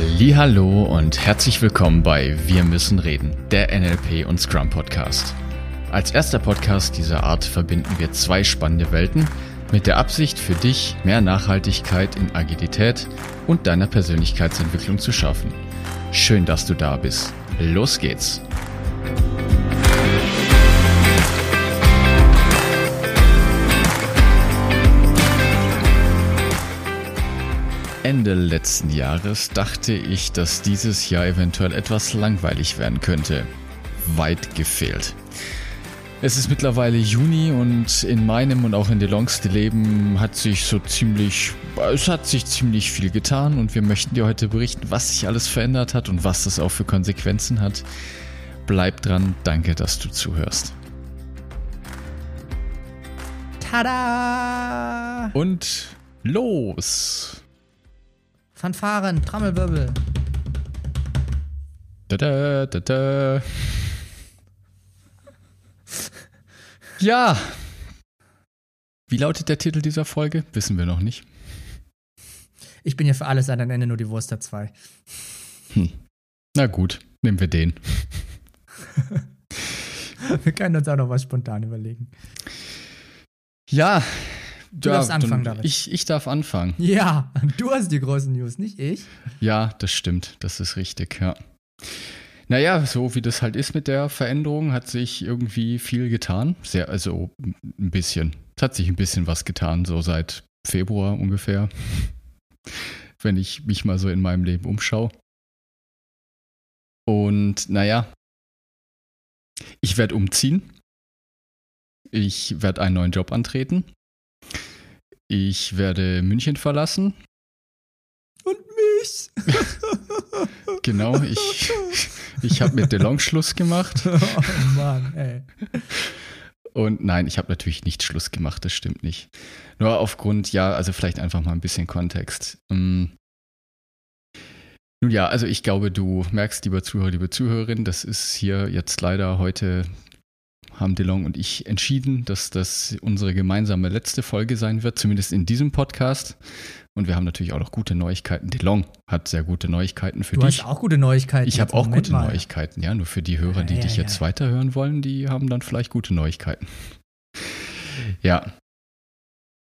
Hallo und herzlich willkommen bei Wir müssen reden, der NLP und Scrum Podcast. Als erster Podcast dieser Art verbinden wir zwei spannende Welten mit der Absicht für dich mehr Nachhaltigkeit in Agilität und deiner Persönlichkeitsentwicklung zu schaffen. Schön, dass du da bist. Los geht's. Ende letzten Jahres dachte ich, dass dieses Jahr eventuell etwas langweilig werden könnte. Weit gefehlt. Es ist mittlerweile Juni und in meinem und auch in DeLongs Leben hat sich so ziemlich, es hat sich ziemlich viel getan und wir möchten dir heute berichten, was sich alles verändert hat und was das auch für Konsequenzen hat. Bleib dran, danke, dass du zuhörst. Tada! Und los! Fanfaren, Trommelwirbel. Da, da, da, da. Ja. Wie lautet der Titel dieser Folge? Wissen wir noch nicht. Ich bin ja für alles an am Ende nur die Wurst der zwei. Hm. Na gut, nehmen wir den. wir können uns auch noch was spontan überlegen. Ja, Du ja, darfst anfangen, David. Ich, ich darf anfangen. Ja, du hast die großen News, nicht ich. Ja, das stimmt. Das ist richtig, ja. Naja, so wie das halt ist mit der Veränderung, hat sich irgendwie viel getan. Sehr, also ein bisschen. Es hat sich ein bisschen was getan, so seit Februar ungefähr. Wenn ich mich mal so in meinem Leben umschaue. Und naja, ich werde umziehen. Ich werde einen neuen Job antreten. Ich werde München verlassen. Und mich. genau, ich, ich habe mit DeLong Schluss gemacht. Oh Mann, ey. Und nein, ich habe natürlich nicht Schluss gemacht, das stimmt nicht. Nur aufgrund, ja, also vielleicht einfach mal ein bisschen Kontext. Ähm, nun ja, also ich glaube, du merkst, lieber Zuhörer, liebe Zuhörerin, das ist hier jetzt leider heute haben DeLong und ich entschieden, dass das unsere gemeinsame letzte Folge sein wird, zumindest in diesem Podcast. Und wir haben natürlich auch noch gute Neuigkeiten. DeLong hat sehr gute Neuigkeiten für du dich. Du hast auch gute Neuigkeiten. Ich habe auch Moment gute mal. Neuigkeiten, ja. Nur für die Hörer, die ja, dich ja, jetzt ja. weiterhören wollen, die haben dann vielleicht gute Neuigkeiten. Ja.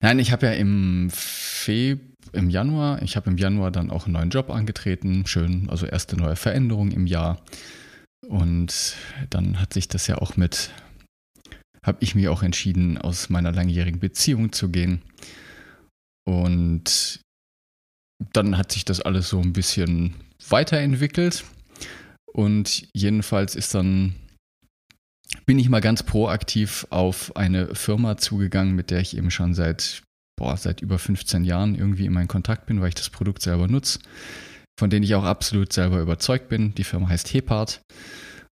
Nein, ich habe ja im Feb im Januar, ich habe im Januar dann auch einen neuen Job angetreten. Schön, also erste neue Veränderung im Jahr. Und dann hat sich das ja auch mit habe ich mich auch entschieden, aus meiner langjährigen Beziehung zu gehen. Und dann hat sich das alles so ein bisschen weiterentwickelt. Und jedenfalls ist dann, bin ich mal ganz proaktiv auf eine Firma zugegangen, mit der ich eben schon seit, boah, seit über 15 Jahren irgendwie in meinen Kontakt bin, weil ich das Produkt selber nutze, von denen ich auch absolut selber überzeugt bin. Die Firma heißt Hepart.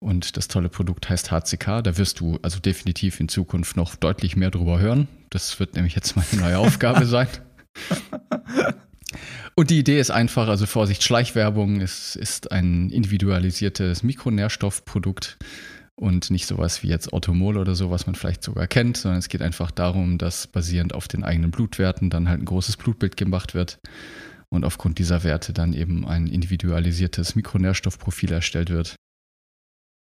Und das tolle Produkt heißt HCK. Da wirst du also definitiv in Zukunft noch deutlich mehr drüber hören. Das wird nämlich jetzt meine neue Aufgabe sein. Und die Idee ist einfach, also Vorsicht, Schleichwerbung, es ist ein individualisiertes Mikronährstoffprodukt und nicht sowas wie jetzt Automol oder so, was man vielleicht sogar kennt, sondern es geht einfach darum, dass basierend auf den eigenen Blutwerten dann halt ein großes Blutbild gemacht wird und aufgrund dieser Werte dann eben ein individualisiertes Mikronährstoffprofil erstellt wird.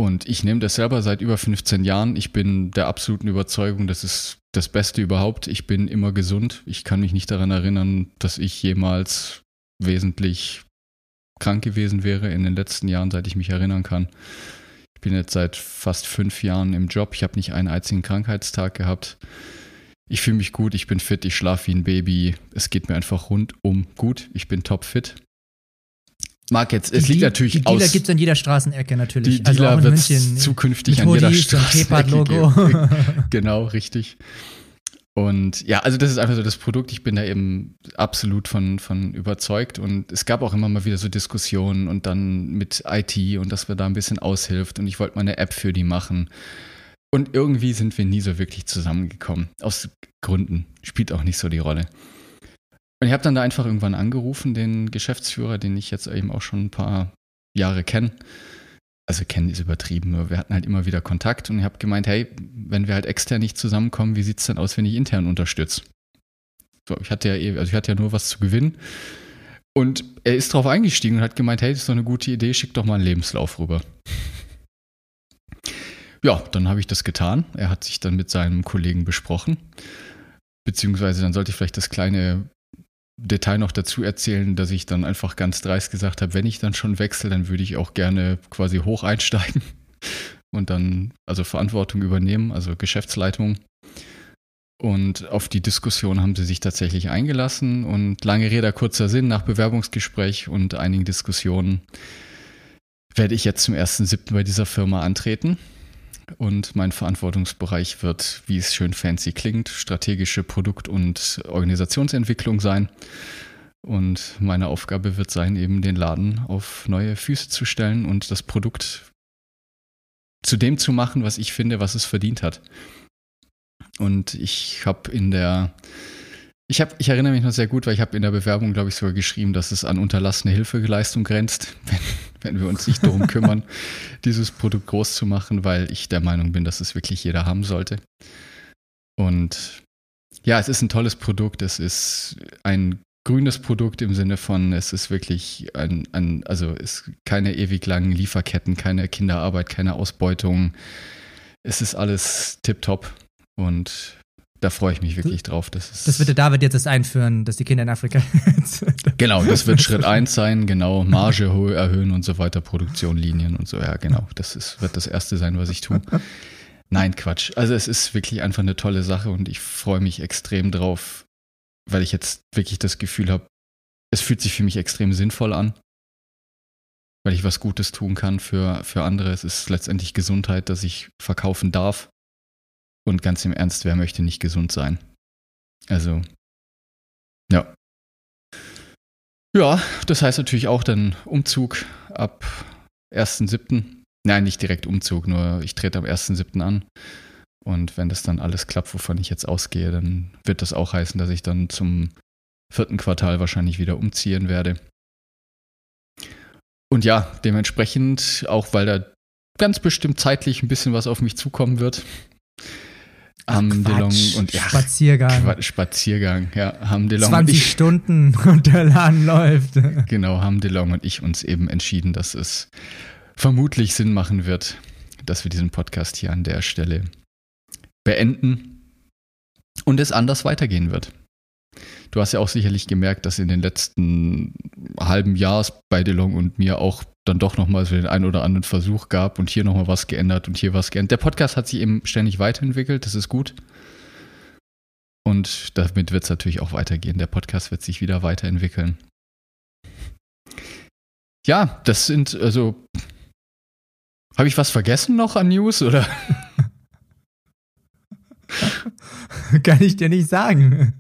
Und ich nehme das selber seit über 15 Jahren. Ich bin der absoluten Überzeugung, das ist das Beste überhaupt. Ich bin immer gesund. Ich kann mich nicht daran erinnern, dass ich jemals wesentlich krank gewesen wäre in den letzten Jahren, seit ich mich erinnern kann. Ich bin jetzt seit fast fünf Jahren im Job. Ich habe nicht einen einzigen Krankheitstag gehabt. Ich fühle mich gut, ich bin fit, ich schlafe wie ein Baby. Es geht mir einfach rundum gut. Ich bin topfit mag jetzt, es liegt natürlich die aus. Dealer gibt es an jeder Straßenecke natürlich. Die Dealer also wird es zukünftig an jeder Straßenecke genau, richtig. Und ja, also das ist einfach so das Produkt. Ich bin da eben absolut von, von überzeugt. Und es gab auch immer mal wieder so Diskussionen und dann mit IT und dass wir da ein bisschen aushilft. Und ich wollte mal eine App für die machen. Und irgendwie sind wir nie so wirklich zusammengekommen. Aus Gründen. Spielt auch nicht so die Rolle. Und ich habe dann da einfach irgendwann angerufen, den Geschäftsführer, den ich jetzt eben auch schon ein paar Jahre kenne. Also kennen ist übertrieben, wir hatten halt immer wieder Kontakt und ich habe gemeint, hey, wenn wir halt extern nicht zusammenkommen, wie sieht es denn aus, wenn ich intern unterstütze? So, ich hatte ja eh, also ich hatte ja nur was zu gewinnen. Und er ist darauf eingestiegen und hat gemeint, hey, das ist doch eine gute Idee, schick doch mal einen Lebenslauf rüber. Ja, dann habe ich das getan. Er hat sich dann mit seinem Kollegen besprochen. Beziehungsweise dann sollte ich vielleicht das kleine Detail noch dazu erzählen, dass ich dann einfach ganz dreist gesagt habe, wenn ich dann schon wechsle, dann würde ich auch gerne quasi hoch einsteigen und dann also Verantwortung übernehmen, also Geschäftsleitung. Und auf die Diskussion haben sie sich tatsächlich eingelassen und lange Rede, kurzer Sinn, nach Bewerbungsgespräch und einigen Diskussionen werde ich jetzt zum 1.7. bei dieser Firma antreten. Und mein Verantwortungsbereich wird, wie es schön fancy klingt, strategische Produkt- und Organisationsentwicklung sein. Und meine Aufgabe wird sein, eben den Laden auf neue Füße zu stellen und das Produkt zu dem zu machen, was ich finde, was es verdient hat. Und ich habe in der, ich habe, ich erinnere mich noch sehr gut, weil ich habe in der Bewerbung, glaube ich, sogar geschrieben, dass es an unterlassene Hilfeleistung grenzt, wenn, wenn wir uns nicht darum kümmern, dieses Produkt groß zu machen, weil ich der Meinung bin, dass es wirklich jeder haben sollte. Und ja, es ist ein tolles Produkt. Es ist ein grünes Produkt im Sinne von, es ist wirklich ein, ein also es keine ewig langen Lieferketten, keine Kinderarbeit, keine Ausbeutung. Es ist alles tipptopp und da freue ich mich wirklich drauf. Das, ist das wird der David jetzt einführen, dass die Kinder in Afrika. genau, das wird Schritt eins sein, genau. Marge erhöhen und so weiter, Produktionlinien und so. Ja, genau. Das ist, wird das erste sein, was ich tue. Nein, Quatsch. Also es ist wirklich einfach eine tolle Sache und ich freue mich extrem drauf, weil ich jetzt wirklich das Gefühl habe, es fühlt sich für mich extrem sinnvoll an, weil ich was Gutes tun kann für, für andere. Es ist letztendlich Gesundheit, dass ich verkaufen darf. Und ganz im Ernst, wer möchte nicht gesund sein? Also, ja. Ja, das heißt natürlich auch dann Umzug ab 1.7. Nein, nicht direkt Umzug, nur ich trete am 1.7. an. Und wenn das dann alles klappt, wovon ich jetzt ausgehe, dann wird das auch heißen, dass ich dann zum vierten Quartal wahrscheinlich wieder umziehen werde. Und ja, dementsprechend, auch weil da ganz bestimmt zeitlich ein bisschen was auf mich zukommen wird. Am Delong und ja, Spaziergang. Quatsch, Spaziergang, ja. Haben DeLong 20 und ich, Stunden und der Laden läuft. Genau, haben DeLong und ich uns eben entschieden, dass es vermutlich Sinn machen wird, dass wir diesen Podcast hier an der Stelle beenden und es anders weitergehen wird. Du hast ja auch sicherlich gemerkt, dass in den letzten halben Jahr bei DeLong und mir auch dann doch nochmal so den einen oder anderen Versuch gab und hier nochmal was geändert und hier was geändert. Der Podcast hat sich eben ständig weiterentwickelt, das ist gut. Und damit wird es natürlich auch weitergehen. Der Podcast wird sich wieder weiterentwickeln. Ja, das sind, also. Habe ich was vergessen noch an News oder? Kann ich dir nicht sagen.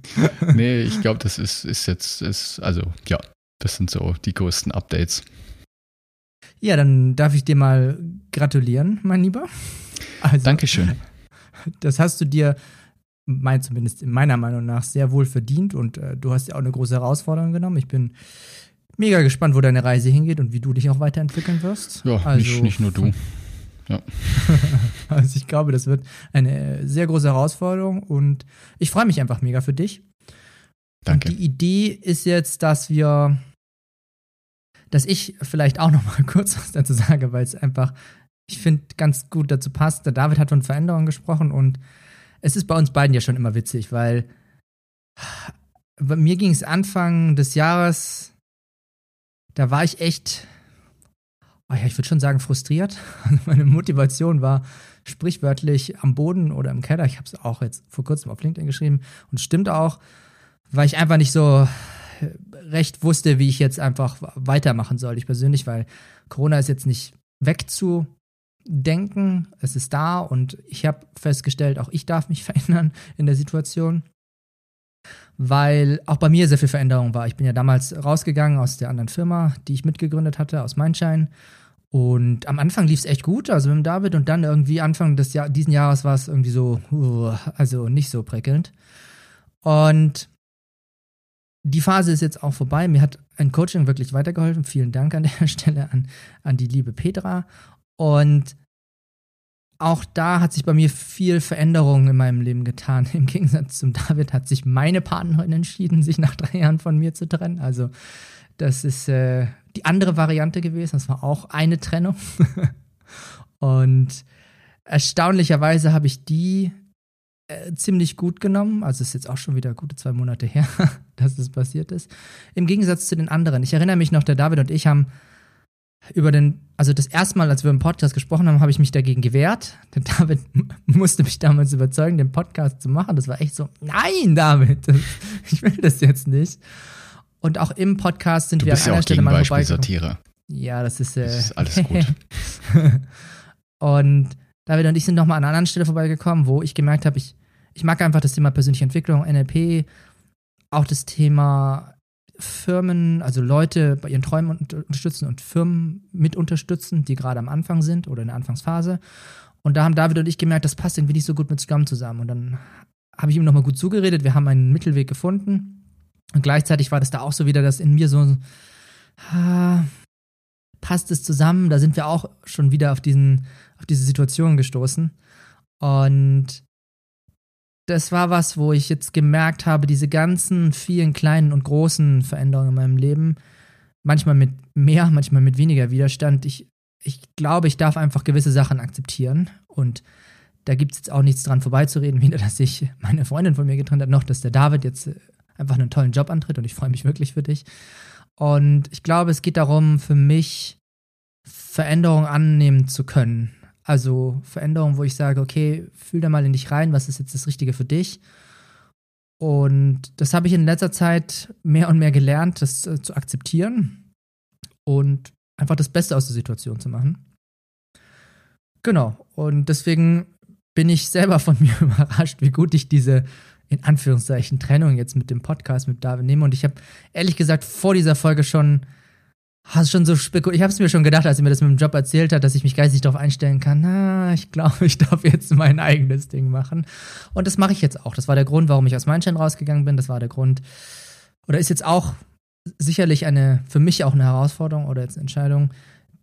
nee, ich glaube, das ist, ist jetzt, ist, also ja, das sind so die größten Updates. Ja, dann darf ich dir mal gratulieren, mein Lieber. Also, Dankeschön. Das hast du dir, mein, zumindest in meiner Meinung nach, sehr wohl verdient und äh, du hast ja auch eine große Herausforderung genommen. Ich bin mega gespannt, wo deine Reise hingeht und wie du dich auch weiterentwickeln wirst. Ja, also, nicht, nicht nur du. Ja. also ich glaube, das wird eine sehr große Herausforderung und ich freue mich einfach mega für dich. Danke. Und die Idee ist jetzt, dass wir, dass ich vielleicht auch noch mal kurz was dazu sage, weil es einfach, ich finde, ganz gut dazu passt. Der David hat von Veränderungen gesprochen und es ist bei uns beiden ja schon immer witzig, weil bei mir ging es Anfang des Jahres, da war ich echt oh ja, ich würde schon sagen, frustriert. Meine Motivation war sprichwörtlich am Boden oder im Keller. Ich habe es auch jetzt vor kurzem auf LinkedIn geschrieben und stimmt auch, weil ich einfach nicht so recht wusste, wie ich jetzt einfach weitermachen soll. Ich persönlich, weil Corona ist jetzt nicht wegzudenken. Es ist da und ich habe festgestellt, auch ich darf mich verändern in der Situation weil auch bei mir sehr viel Veränderung war. Ich bin ja damals rausgegangen aus der anderen Firma, die ich mitgegründet hatte, aus Mindshine. Und am Anfang lief es echt gut, also mit dem David, und dann irgendwie Anfang des Jahr, diesen Jahres war es irgendwie so, uh, also nicht so prickelnd. Und die Phase ist jetzt auch vorbei. Mir hat ein Coaching wirklich weitergeholfen. Vielen Dank an der Stelle an, an die liebe Petra. Und auch da hat sich bei mir viel Veränderung in meinem Leben getan. Im Gegensatz zum David hat sich meine Partnerin entschieden, sich nach drei Jahren von mir zu trennen. Also das ist äh, die andere Variante gewesen. Das war auch eine Trennung. Und erstaunlicherweise habe ich die äh, ziemlich gut genommen. Also ist jetzt auch schon wieder gute zwei Monate her, dass das passiert ist. Im Gegensatz zu den anderen. Ich erinnere mich noch, der David und ich haben über den, also das erste Mal, als wir im Podcast gesprochen haben, habe ich mich dagegen gewehrt. Der David musste mich damals überzeugen, den Podcast zu machen. Das war echt so, nein, David, ich will das jetzt nicht. Und auch im Podcast sind du wir an einer ja Stelle mal vorbeigekommen. Ja, das ist, äh, das ist alles gut. und David und ich sind nochmal an einer anderen Stelle vorbeigekommen, wo ich gemerkt habe, ich, ich mag einfach das Thema persönliche Entwicklung, NLP, auch das Thema Firmen, also Leute bei ihren Träumen unterstützen und Firmen mit unterstützen, die gerade am Anfang sind oder in der Anfangsphase. Und da haben David und ich gemerkt, das passt irgendwie nicht so gut mit Scrum zusammen. Und dann habe ich ihm nochmal gut zugeredet, wir haben einen Mittelweg gefunden. Und gleichzeitig war das da auch so wieder, dass in mir so, ah, passt es zusammen? Da sind wir auch schon wieder auf, diesen, auf diese Situation gestoßen. Und das war was, wo ich jetzt gemerkt habe, diese ganzen vielen kleinen und großen Veränderungen in meinem Leben, manchmal mit mehr, manchmal mit weniger Widerstand. Ich, ich glaube, ich darf einfach gewisse Sachen akzeptieren und da gibt es jetzt auch nichts dran vorbeizureden, weder dass sich meine Freundin von mir getrennt hat, noch dass der David jetzt äh, einfach einen tollen Job antritt und ich freue mich wirklich für dich. Und ich glaube, es geht darum, für mich Veränderungen annehmen zu können also Veränderungen, wo ich sage, okay, fühl da mal in dich rein, was ist jetzt das Richtige für dich? Und das habe ich in letzter Zeit mehr und mehr gelernt, das äh, zu akzeptieren und einfach das Beste aus der Situation zu machen. Genau. Und deswegen bin ich selber von mir überrascht, wie gut ich diese in Anführungszeichen Trennung jetzt mit dem Podcast mit David nehme. Und ich habe ehrlich gesagt vor dieser Folge schon hast schon so spekuliert. Ich habe es mir schon gedacht, als er mir das mit dem Job erzählt hat, dass ich mich geistig darauf einstellen kann. Na, ich glaube, ich darf jetzt mein eigenes Ding machen. Und das mache ich jetzt auch. Das war der Grund, warum ich aus Mannstein rausgegangen bin. Das war der Grund, oder ist jetzt auch sicherlich eine, für mich auch eine Herausforderung oder jetzt eine Entscheidung,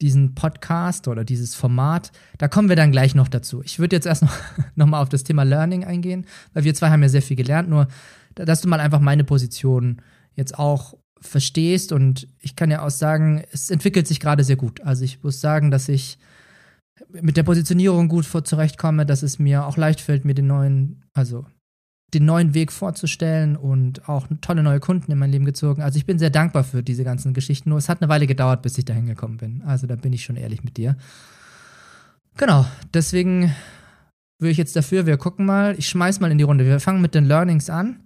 diesen Podcast oder dieses Format, da kommen wir dann gleich noch dazu. Ich würde jetzt erst noch, noch mal auf das Thema Learning eingehen, weil wir zwei haben ja sehr viel gelernt, nur dass du mal einfach meine Position jetzt auch verstehst. Und ich kann ja auch sagen, es entwickelt sich gerade sehr gut. Also ich muss sagen, dass ich mit der Positionierung gut vor zurechtkomme, dass es mir auch leicht fällt, mir den neuen, also den neuen Weg vorzustellen und auch tolle neue Kunden in mein Leben gezogen. Also ich bin sehr dankbar für diese ganzen Geschichten. Nur es hat eine Weile gedauert, bis ich dahin gekommen bin. Also da bin ich schon ehrlich mit dir. Genau, deswegen würde ich jetzt dafür, wir gucken mal, ich schmeiß mal in die Runde. Wir fangen mit den Learnings an.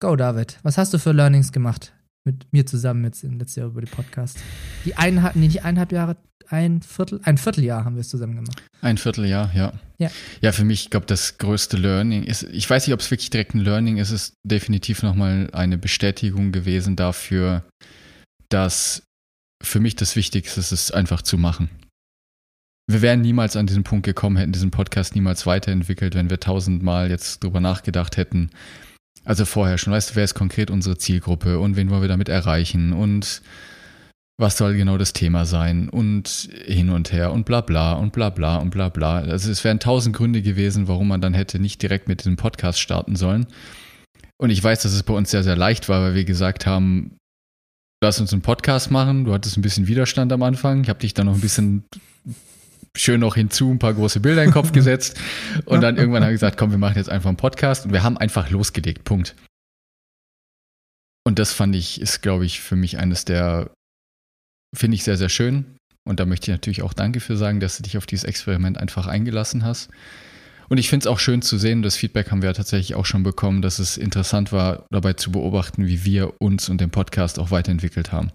Go, David. Was hast du für Learnings gemacht? Mit mir zusammen jetzt im letzten Jahr über die Podcast. Die eineinhalb, nee, nicht eineinhalb Jahre, ein Viertel, ein Vierteljahr haben wir es zusammen gemacht. Ein Vierteljahr, ja. Ja, ja für mich, ich glaube, das größte Learning ist, ich weiß nicht, ob es wirklich direkt ein Learning ist, es ist definitiv nochmal eine Bestätigung gewesen dafür, dass für mich das Wichtigste ist, es einfach zu machen. Wir wären niemals an diesen Punkt gekommen, hätten diesen Podcast niemals weiterentwickelt, wenn wir tausendmal jetzt drüber nachgedacht hätten, also vorher schon, weißt du, wer ist konkret unsere Zielgruppe und wen wollen wir damit erreichen und was soll genau das Thema sein und hin und her und bla bla und bla bla und bla bla. Also es wären tausend Gründe gewesen, warum man dann hätte nicht direkt mit diesem Podcast starten sollen. Und ich weiß, dass es bei uns sehr, sehr leicht war, weil wir gesagt haben, lass uns einen Podcast machen. Du hattest ein bisschen Widerstand am Anfang. Ich habe dich dann noch ein bisschen schön noch hinzu ein paar große Bilder in den Kopf gesetzt. Und dann irgendwann habe ich gesagt, komm, wir machen jetzt einfach einen Podcast. Und wir haben einfach losgelegt. Punkt. Und das fand ich, ist, glaube ich, für mich eines der, finde ich sehr, sehr schön. Und da möchte ich natürlich auch Danke für sagen, dass du dich auf dieses Experiment einfach eingelassen hast. Und ich finde es auch schön zu sehen, das Feedback haben wir ja tatsächlich auch schon bekommen, dass es interessant war, dabei zu beobachten, wie wir uns und den Podcast auch weiterentwickelt haben.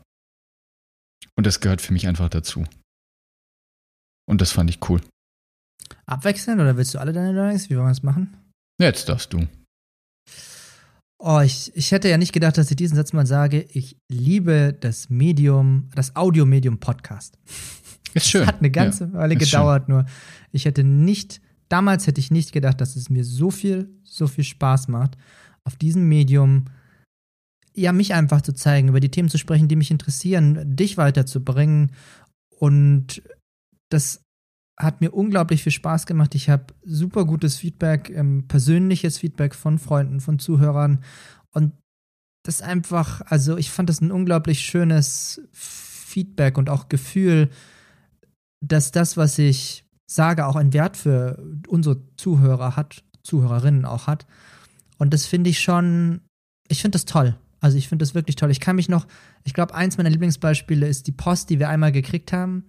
Und das gehört für mich einfach dazu. Und das fand ich cool. Abwechselnd oder willst du alle deine Learnings? Wie wollen wir das machen? Jetzt darfst du. Oh, ich, ich hätte ja nicht gedacht, dass ich diesen Satz mal sage. Ich liebe das Medium, das Audiomedium Podcast. Ist schön. Es hat eine ganze ja, Weile gedauert, schön. nur ich hätte nicht, damals hätte ich nicht gedacht, dass es mir so viel, so viel Spaß macht, auf diesem Medium ja, mich einfach zu zeigen, über die Themen zu sprechen, die mich interessieren, dich weiterzubringen und das hat mir unglaublich viel Spaß gemacht. Ich habe super gutes Feedback, ähm, persönliches Feedback von Freunden, von Zuhörern. Und das einfach, also ich fand das ein unglaublich schönes Feedback und auch Gefühl, dass das, was ich sage, auch einen Wert für unsere Zuhörer hat, Zuhörerinnen auch hat. Und das finde ich schon, ich finde das toll. Also ich finde das wirklich toll. Ich kann mich noch, ich glaube, eins meiner Lieblingsbeispiele ist die Post, die wir einmal gekriegt haben.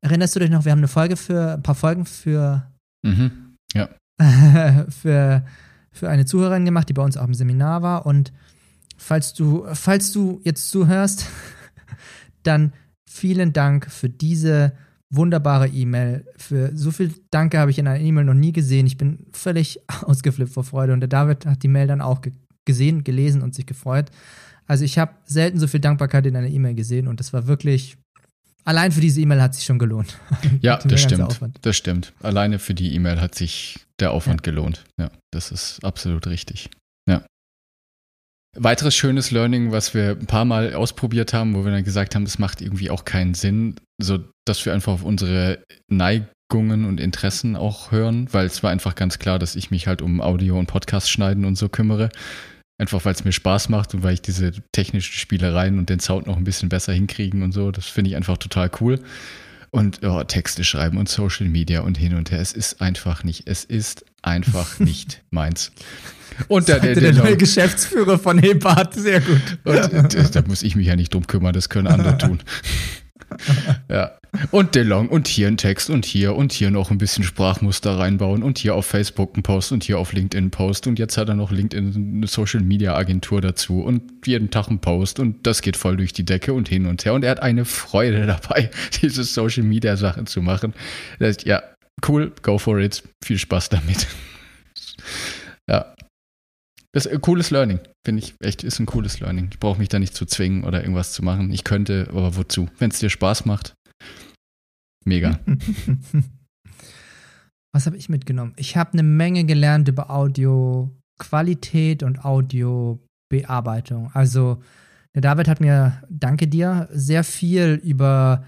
Erinnerst du dich noch, wir haben eine Folge für, ein paar Folgen für, mhm. ja. für, für eine Zuhörerin gemacht, die bei uns auch im Seminar war. Und falls du, falls du jetzt zuhörst, dann vielen Dank für diese wunderbare E-Mail. Für so viel Danke habe ich in einer E-Mail noch nie gesehen. Ich bin völlig ausgeflippt vor Freude. Und der David hat die Mail dann auch ge gesehen, gelesen und sich gefreut. Also ich habe selten so viel Dankbarkeit in einer E-Mail gesehen und das war wirklich, allein für diese E-Mail hat sich schon gelohnt. Ja, das stimmt. Das stimmt. Alleine für die E-Mail hat sich der Aufwand ja. gelohnt. Ja, das ist absolut richtig. Ja. Weiteres schönes Learning, was wir ein paar Mal ausprobiert haben, wo wir dann gesagt haben, das macht irgendwie auch keinen Sinn, so dass wir einfach auf unsere Neigungen und Interessen auch hören, weil es war einfach ganz klar, dass ich mich halt um Audio und Podcast schneiden und so kümmere Einfach weil es mir Spaß macht und weil ich diese technischen Spielereien und den Sound noch ein bisschen besser hinkriegen und so. Das finde ich einfach total cool. Und oh, Texte schreiben und Social Media und hin und her. Es ist einfach nicht, es ist einfach nicht meins. Und der, der, der, der neue Geschäftsführer von Hebart, sehr gut. Und, da, da muss ich mich ja nicht drum kümmern, das können andere tun. ja. Und DeLong und hier ein Text und hier und hier noch ein bisschen Sprachmuster reinbauen und hier auf Facebook ein Post und hier auf LinkedIn ein Post und jetzt hat er noch LinkedIn eine Social Media Agentur dazu und jeden Tag ein Post und das geht voll durch die Decke und hin und her und er hat eine Freude dabei, diese Social Media Sachen zu machen. Das, ja, cool, go for it, viel Spaß damit. ja, ist ein cooles Learning, finde ich echt, ist ein cooles Learning. Ich brauche mich da nicht zu zwingen oder irgendwas zu machen. Ich könnte, aber wozu? Wenn es dir Spaß macht, mega. Was habe ich mitgenommen? Ich habe eine Menge gelernt über Audioqualität und Audiobearbeitung. Also, der David hat mir, danke dir, sehr viel über,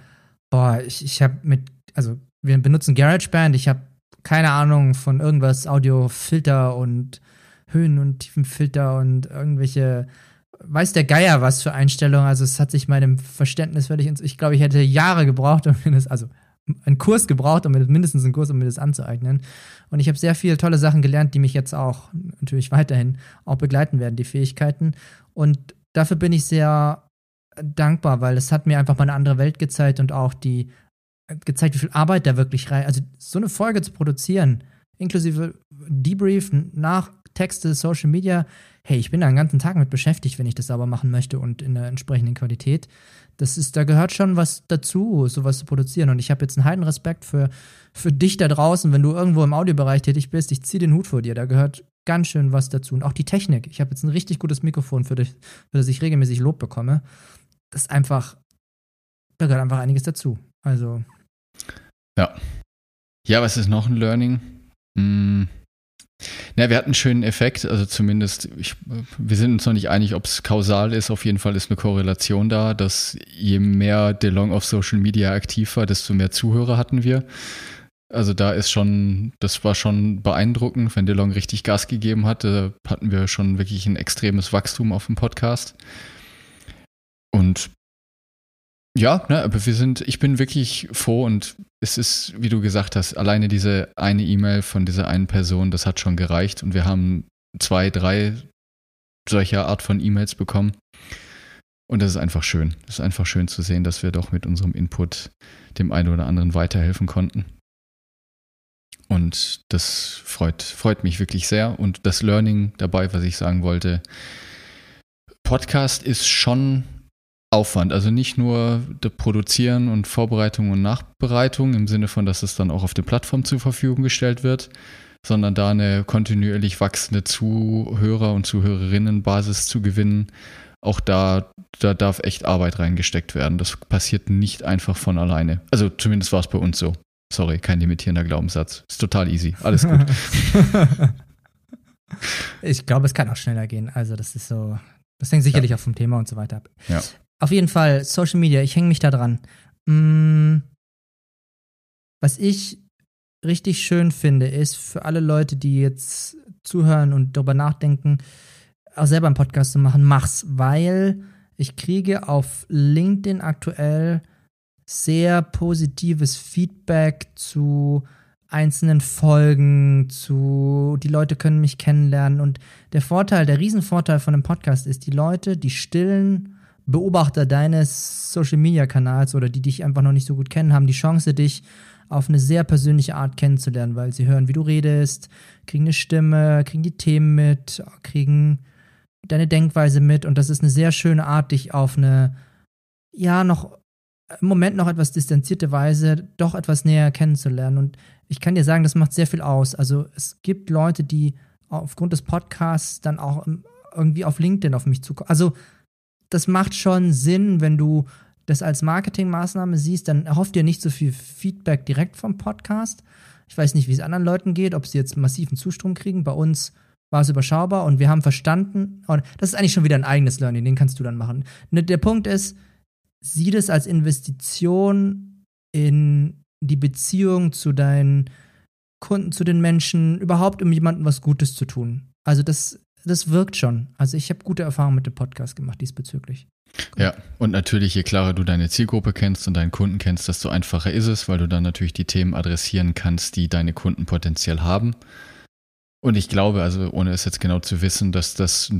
boah, ich, ich habe mit, also, wir benutzen GarageBand, ich habe keine Ahnung von irgendwas, Audiofilter und Höhen- und Tiefenfilter und irgendwelche, weiß der Geier was für Einstellungen. Also es hat sich meinem Verständnis völlig ins, ich glaube, ich hätte Jahre gebraucht, um das, also einen Kurs gebraucht, um mir das, mindestens einen Kurs, um mir das anzueignen. Und ich habe sehr viele tolle Sachen gelernt, die mich jetzt auch natürlich weiterhin auch begleiten werden, die Fähigkeiten. Und dafür bin ich sehr dankbar, weil es hat mir einfach mal eine andere Welt gezeigt und auch die gezeigt, wie viel Arbeit da wirklich rein, also so eine Folge zu produzieren, inklusive Debrief nach Texte, Social Media, hey, ich bin da einen ganzen Tag mit beschäftigt, wenn ich das sauber machen möchte und in der entsprechenden Qualität. Das ist, da gehört schon was dazu, sowas zu produzieren. Und ich habe jetzt einen heiden Respekt für, für dich da draußen, wenn du irgendwo im Audiobereich tätig bist. Ich ziehe den Hut vor dir. Da gehört ganz schön was dazu. Und auch die Technik. Ich habe jetzt ein richtig gutes Mikrofon, für, dich, für das ich regelmäßig Lob bekomme. Das ist einfach, da gehört einfach einiges dazu. Also. Ja. Ja, was ist noch ein Learning? Hm na, wir hatten einen schönen Effekt, also zumindest, ich, wir sind uns noch nicht einig, ob es kausal ist. Auf jeden Fall ist eine Korrelation da, dass je mehr DeLong auf Social Media aktiv war, desto mehr Zuhörer hatten wir. Also da ist schon, das war schon beeindruckend, wenn DeLong richtig Gas gegeben hatte, hatten wir schon wirklich ein extremes Wachstum auf dem Podcast. Und ja, ne, aber wir sind, ich bin wirklich froh und es ist, wie du gesagt hast, alleine diese eine E-Mail von dieser einen Person, das hat schon gereicht und wir haben zwei, drei solcher Art von E-Mails bekommen. Und das ist einfach schön. Es ist einfach schön zu sehen, dass wir doch mit unserem Input dem einen oder anderen weiterhelfen konnten. Und das freut, freut mich wirklich sehr. Und das Learning dabei, was ich sagen wollte, Podcast ist schon Aufwand. Also nicht nur Produzieren und Vorbereitung und Nachbereitung im Sinne von, dass es dann auch auf der Plattform zur Verfügung gestellt wird, sondern da eine kontinuierlich wachsende Zuhörer- und Zuhörerinnenbasis zu gewinnen. Auch da, da darf echt Arbeit reingesteckt werden. Das passiert nicht einfach von alleine. Also zumindest war es bei uns so. Sorry, kein limitierender Glaubenssatz. Ist total easy. Alles gut. ich glaube, es kann auch schneller gehen. Also das ist so, das hängt sicherlich ja. auch vom Thema und so weiter ab. Ja. Auf jeden Fall, Social Media, ich hänge mich da dran. Hm, was ich richtig schön finde, ist für alle Leute, die jetzt zuhören und darüber nachdenken, auch selber einen Podcast zu machen, mach's, weil ich kriege auf LinkedIn aktuell sehr positives Feedback zu einzelnen Folgen, zu die Leute können mich kennenlernen und der Vorteil, der Riesenvorteil von einem Podcast ist, die Leute, die stillen Beobachter deines Social Media Kanals oder die dich einfach noch nicht so gut kennen, haben die Chance, dich auf eine sehr persönliche Art kennenzulernen, weil sie hören, wie du redest, kriegen eine Stimme, kriegen die Themen mit, kriegen deine Denkweise mit und das ist eine sehr schöne Art, dich auf eine, ja, noch im Moment noch etwas distanzierte Weise doch etwas näher kennenzulernen. Und ich kann dir sagen, das macht sehr viel aus. Also es gibt Leute, die aufgrund des Podcasts dann auch irgendwie auf LinkedIn auf mich zukommen. Also das macht schon Sinn, wenn du das als Marketingmaßnahme siehst, dann erhofft dir nicht so viel Feedback direkt vom Podcast. Ich weiß nicht, wie es anderen Leuten geht, ob sie jetzt massiven Zustrom kriegen. Bei uns war es überschaubar und wir haben verstanden, und das ist eigentlich schon wieder ein eigenes Learning, den kannst du dann machen. Ne, der Punkt ist, sieh das als Investition in die Beziehung zu deinen Kunden, zu den Menschen, überhaupt um jemandem was Gutes zu tun. Also das, das wirkt schon. Also ich habe gute Erfahrungen mit dem Podcast gemacht diesbezüglich. Ja, und natürlich, je klarer du deine Zielgruppe kennst und deinen Kunden kennst, desto einfacher ist es, weil du dann natürlich die Themen adressieren kannst, die deine Kunden potenziell haben. Und ich glaube, also ohne es jetzt genau zu wissen, dass das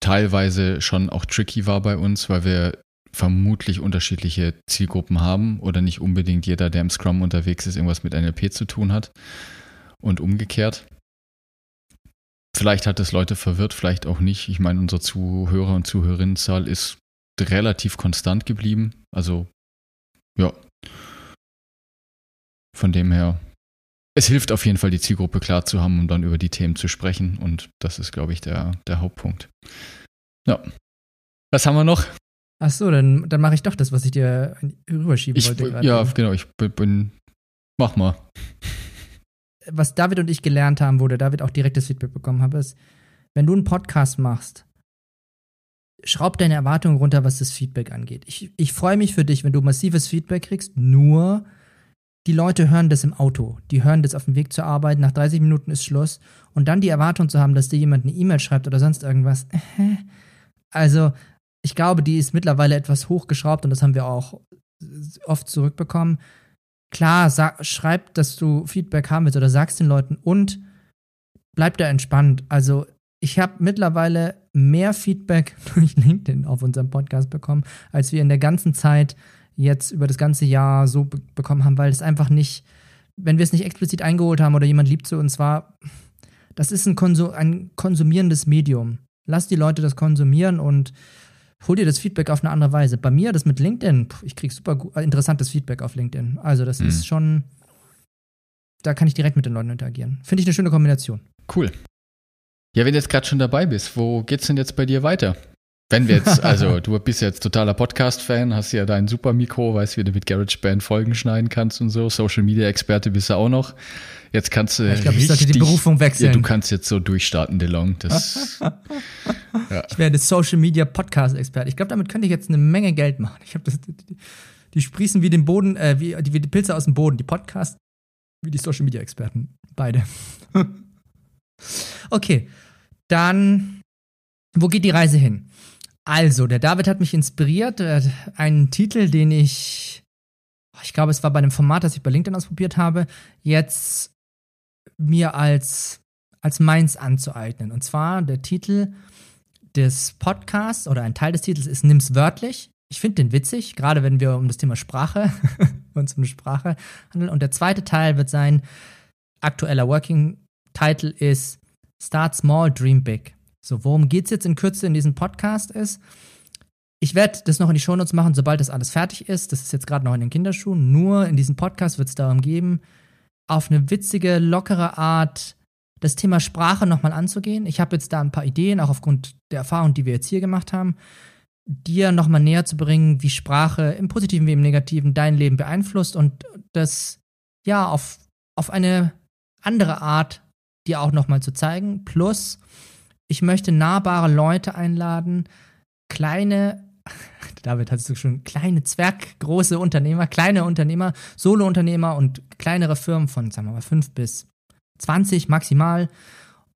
teilweise schon auch tricky war bei uns, weil wir vermutlich unterschiedliche Zielgruppen haben oder nicht unbedingt jeder, der im Scrum unterwegs ist, irgendwas mit NLP zu tun hat und umgekehrt. Vielleicht hat es Leute verwirrt, vielleicht auch nicht. Ich meine, unsere Zuhörer und Zuhörerinnenzahl ist relativ konstant geblieben. Also, ja. Von dem her, es hilft auf jeden Fall, die Zielgruppe klar zu haben, um dann über die Themen zu sprechen. Und das ist, glaube ich, der, der Hauptpunkt. Ja. Was haben wir noch? Ach so, dann, dann mache ich doch das, was ich dir rüberschieben ich, wollte. Grade. Ja, genau, ich bin. Mach mal. Was David und ich gelernt haben, wo der David auch direktes Feedback bekommen habe, ist, wenn du einen Podcast machst, schraub deine Erwartungen runter, was das Feedback angeht. Ich, ich freue mich für dich, wenn du massives Feedback kriegst, nur die Leute hören das im Auto. Die hören das auf dem Weg zur Arbeit, nach 30 Minuten ist Schluss. Und dann die Erwartung zu haben, dass dir jemand eine E-Mail schreibt oder sonst irgendwas. Also, ich glaube, die ist mittlerweile etwas hochgeschraubt und das haben wir auch oft zurückbekommen. Klar, sag, schreib, dass du Feedback haben willst oder sagst den Leuten und bleib da entspannt. Also ich habe mittlerweile mehr Feedback durch LinkedIn auf unserem Podcast bekommen, als wir in der ganzen Zeit jetzt über das ganze Jahr so be bekommen haben, weil es einfach nicht, wenn wir es nicht explizit eingeholt haben oder jemand liebt zu uns war, das ist ein, Konsum, ein konsumierendes Medium. Lass die Leute das konsumieren und hol dir das Feedback auf eine andere Weise. Bei mir, das mit LinkedIn, ich kriege super äh, interessantes Feedback auf LinkedIn. Also, das mhm. ist schon, da kann ich direkt mit den Leuten interagieren. Finde ich eine schöne Kombination. Cool. Ja, wenn du jetzt gerade schon dabei bist, wo geht's denn jetzt bei dir weiter? Wenn wir jetzt, also du bist jetzt totaler Podcast-Fan, hast ja dein super Mikro, weißt, wie du mit GarageBand Folgen schneiden kannst und so. Social Media Experte bist du auch noch. Jetzt kannst du. Ich glaube, ich sollte die Berufung wechseln. Ja, du kannst jetzt so durchstarten, DeLong. Das, ja. Ich werde Social Media Podcast-Experte. Ich glaube, damit könnte ich jetzt eine Menge Geld machen. Ich habe das, die, die, sprießen wie den Boden, äh, wie, wie die Pilze aus dem Boden. Die Podcast wie die Social Media Experten. Beide. okay. Dann, wo geht die Reise hin? Also, der David hat mich inspiriert. Einen Titel, den ich, ich glaube, es war bei einem Format, das ich bei LinkedIn ausprobiert habe, jetzt mir als, als meins anzueignen. Und zwar der Titel des Podcasts oder ein Teil des Titels ist Nimm's wörtlich. Ich finde den witzig, gerade wenn wir um das Thema Sprache uns um Sprache handeln. Und der zweite Teil wird sein, aktueller Working Title ist Start Small, Dream Big. So, worum geht es jetzt in Kürze in diesem Podcast ist, ich werde das noch in die Shownotes machen, sobald das alles fertig ist. Das ist jetzt gerade noch in den Kinderschuhen. Nur in diesem Podcast wird es darum gehen, auf eine witzige, lockere Art das Thema Sprache nochmal anzugehen. Ich habe jetzt da ein paar Ideen, auch aufgrund der Erfahrung, die wir jetzt hier gemacht haben, dir nochmal näher zu bringen, wie Sprache im Positiven wie im Negativen dein Leben beeinflusst und das ja auf, auf eine andere Art dir auch nochmal zu zeigen. Plus, ich möchte nahbare Leute einladen, kleine David hast du schon kleine Zwerggroße Unternehmer, kleine Unternehmer, Solo-Unternehmer und kleinere Firmen von, sagen wir mal, 5 bis 20 maximal,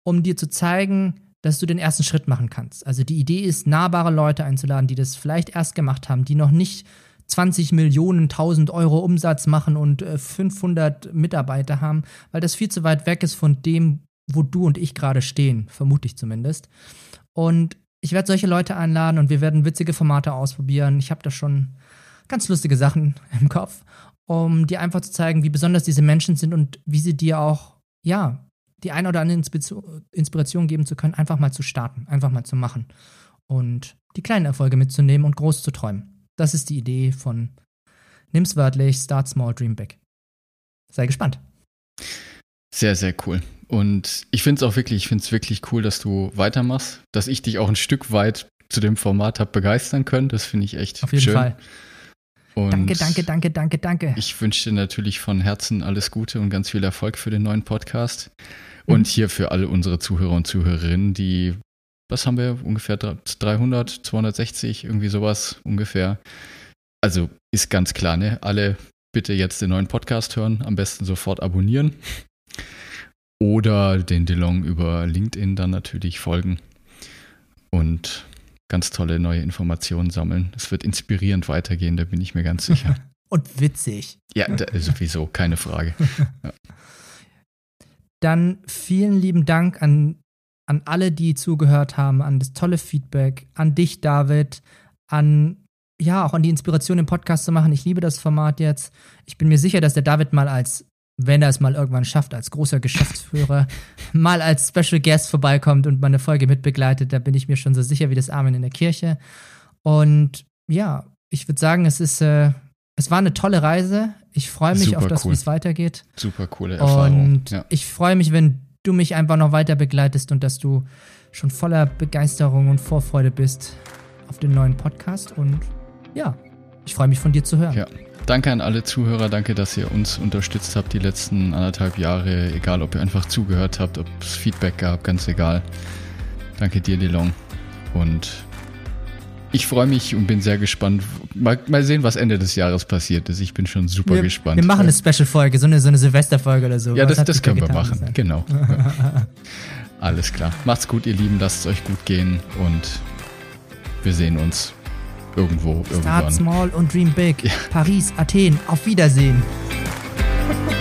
um dir zu zeigen, dass du den ersten Schritt machen kannst. Also die Idee ist, nahbare Leute einzuladen, die das vielleicht erst gemacht haben, die noch nicht 20 Millionen, 1000 Euro Umsatz machen und 500 äh, Mitarbeiter haben, weil das viel zu weit weg ist von dem, wo du und ich gerade stehen, vermute ich zumindest. Und ich werde solche Leute einladen und wir werden witzige Formate ausprobieren. Ich habe da schon ganz lustige Sachen im Kopf, um dir einfach zu zeigen, wie besonders diese Menschen sind und wie sie dir auch, ja, die eine oder andere Inspiration geben zu können, einfach mal zu starten, einfach mal zu machen und die kleinen Erfolge mitzunehmen und groß zu träumen. Das ist die Idee von Nimm's wörtlich, Start Small, Dream Big. Sei gespannt. Sehr, sehr cool. Und ich finde es auch wirklich, ich finde es wirklich cool, dass du weitermachst, dass ich dich auch ein Stück weit zu dem Format habe begeistern können. Das finde ich echt Auf jeden schön. Fall. Und danke, danke, danke, danke, danke. Ich wünsche dir natürlich von Herzen alles Gute und ganz viel Erfolg für den neuen Podcast. Und mhm. hier für alle unsere Zuhörer und Zuhörerinnen, die, was haben wir, ungefähr 300, 260, irgendwie sowas ungefähr. Also ist ganz klar, ne? Alle bitte jetzt den neuen Podcast hören, am besten sofort abonnieren. Oder den DeLong über LinkedIn dann natürlich folgen. Und ganz tolle neue Informationen sammeln. Es wird inspirierend weitergehen, da bin ich mir ganz sicher. Und witzig. Ja, sowieso, keine Frage. Ja. Dann vielen lieben Dank an, an alle, die zugehört haben, an das tolle Feedback, an dich, David, an ja, auch an die Inspiration, den Podcast zu machen. Ich liebe das Format jetzt. Ich bin mir sicher, dass der David mal als, wenn er es mal irgendwann schafft, als großer Geschäftsführer, mal als Special Guest vorbeikommt und meine Folge mitbegleitet. Da bin ich mir schon so sicher wie das Amen in der Kirche. Und ja, ich würde sagen, es ist, äh, es war eine tolle Reise. Ich freue mich Super auf das, cool. wie es weitergeht. Super coole Erfahrung. Und ja. ich freue mich, wenn du mich einfach noch weiter begleitest und dass du schon voller Begeisterung und Vorfreude bist auf den neuen Podcast. Und ja, ich freue mich von dir zu hören. Ja. Danke an alle Zuhörer, danke, dass ihr uns unterstützt habt die letzten anderthalb Jahre, egal ob ihr einfach zugehört habt, ob es Feedback gab, ganz egal. Danke dir, Delong. Und ich freue mich und bin sehr gespannt. Mal, mal, sehen, was Ende des Jahres passiert ist. Ich bin schon super wir, gespannt. Wir machen eine Special-Folge, so eine, so eine Silvesterfolge oder so. Ja, das, das können wir machen. Sein? Genau. Alles klar. Macht's gut, ihr Lieben. Lasst es euch gut gehen und wir sehen uns irgendwo Start irgendwann. small und dream big. Ja. Paris, Athen. Auf Wiedersehen.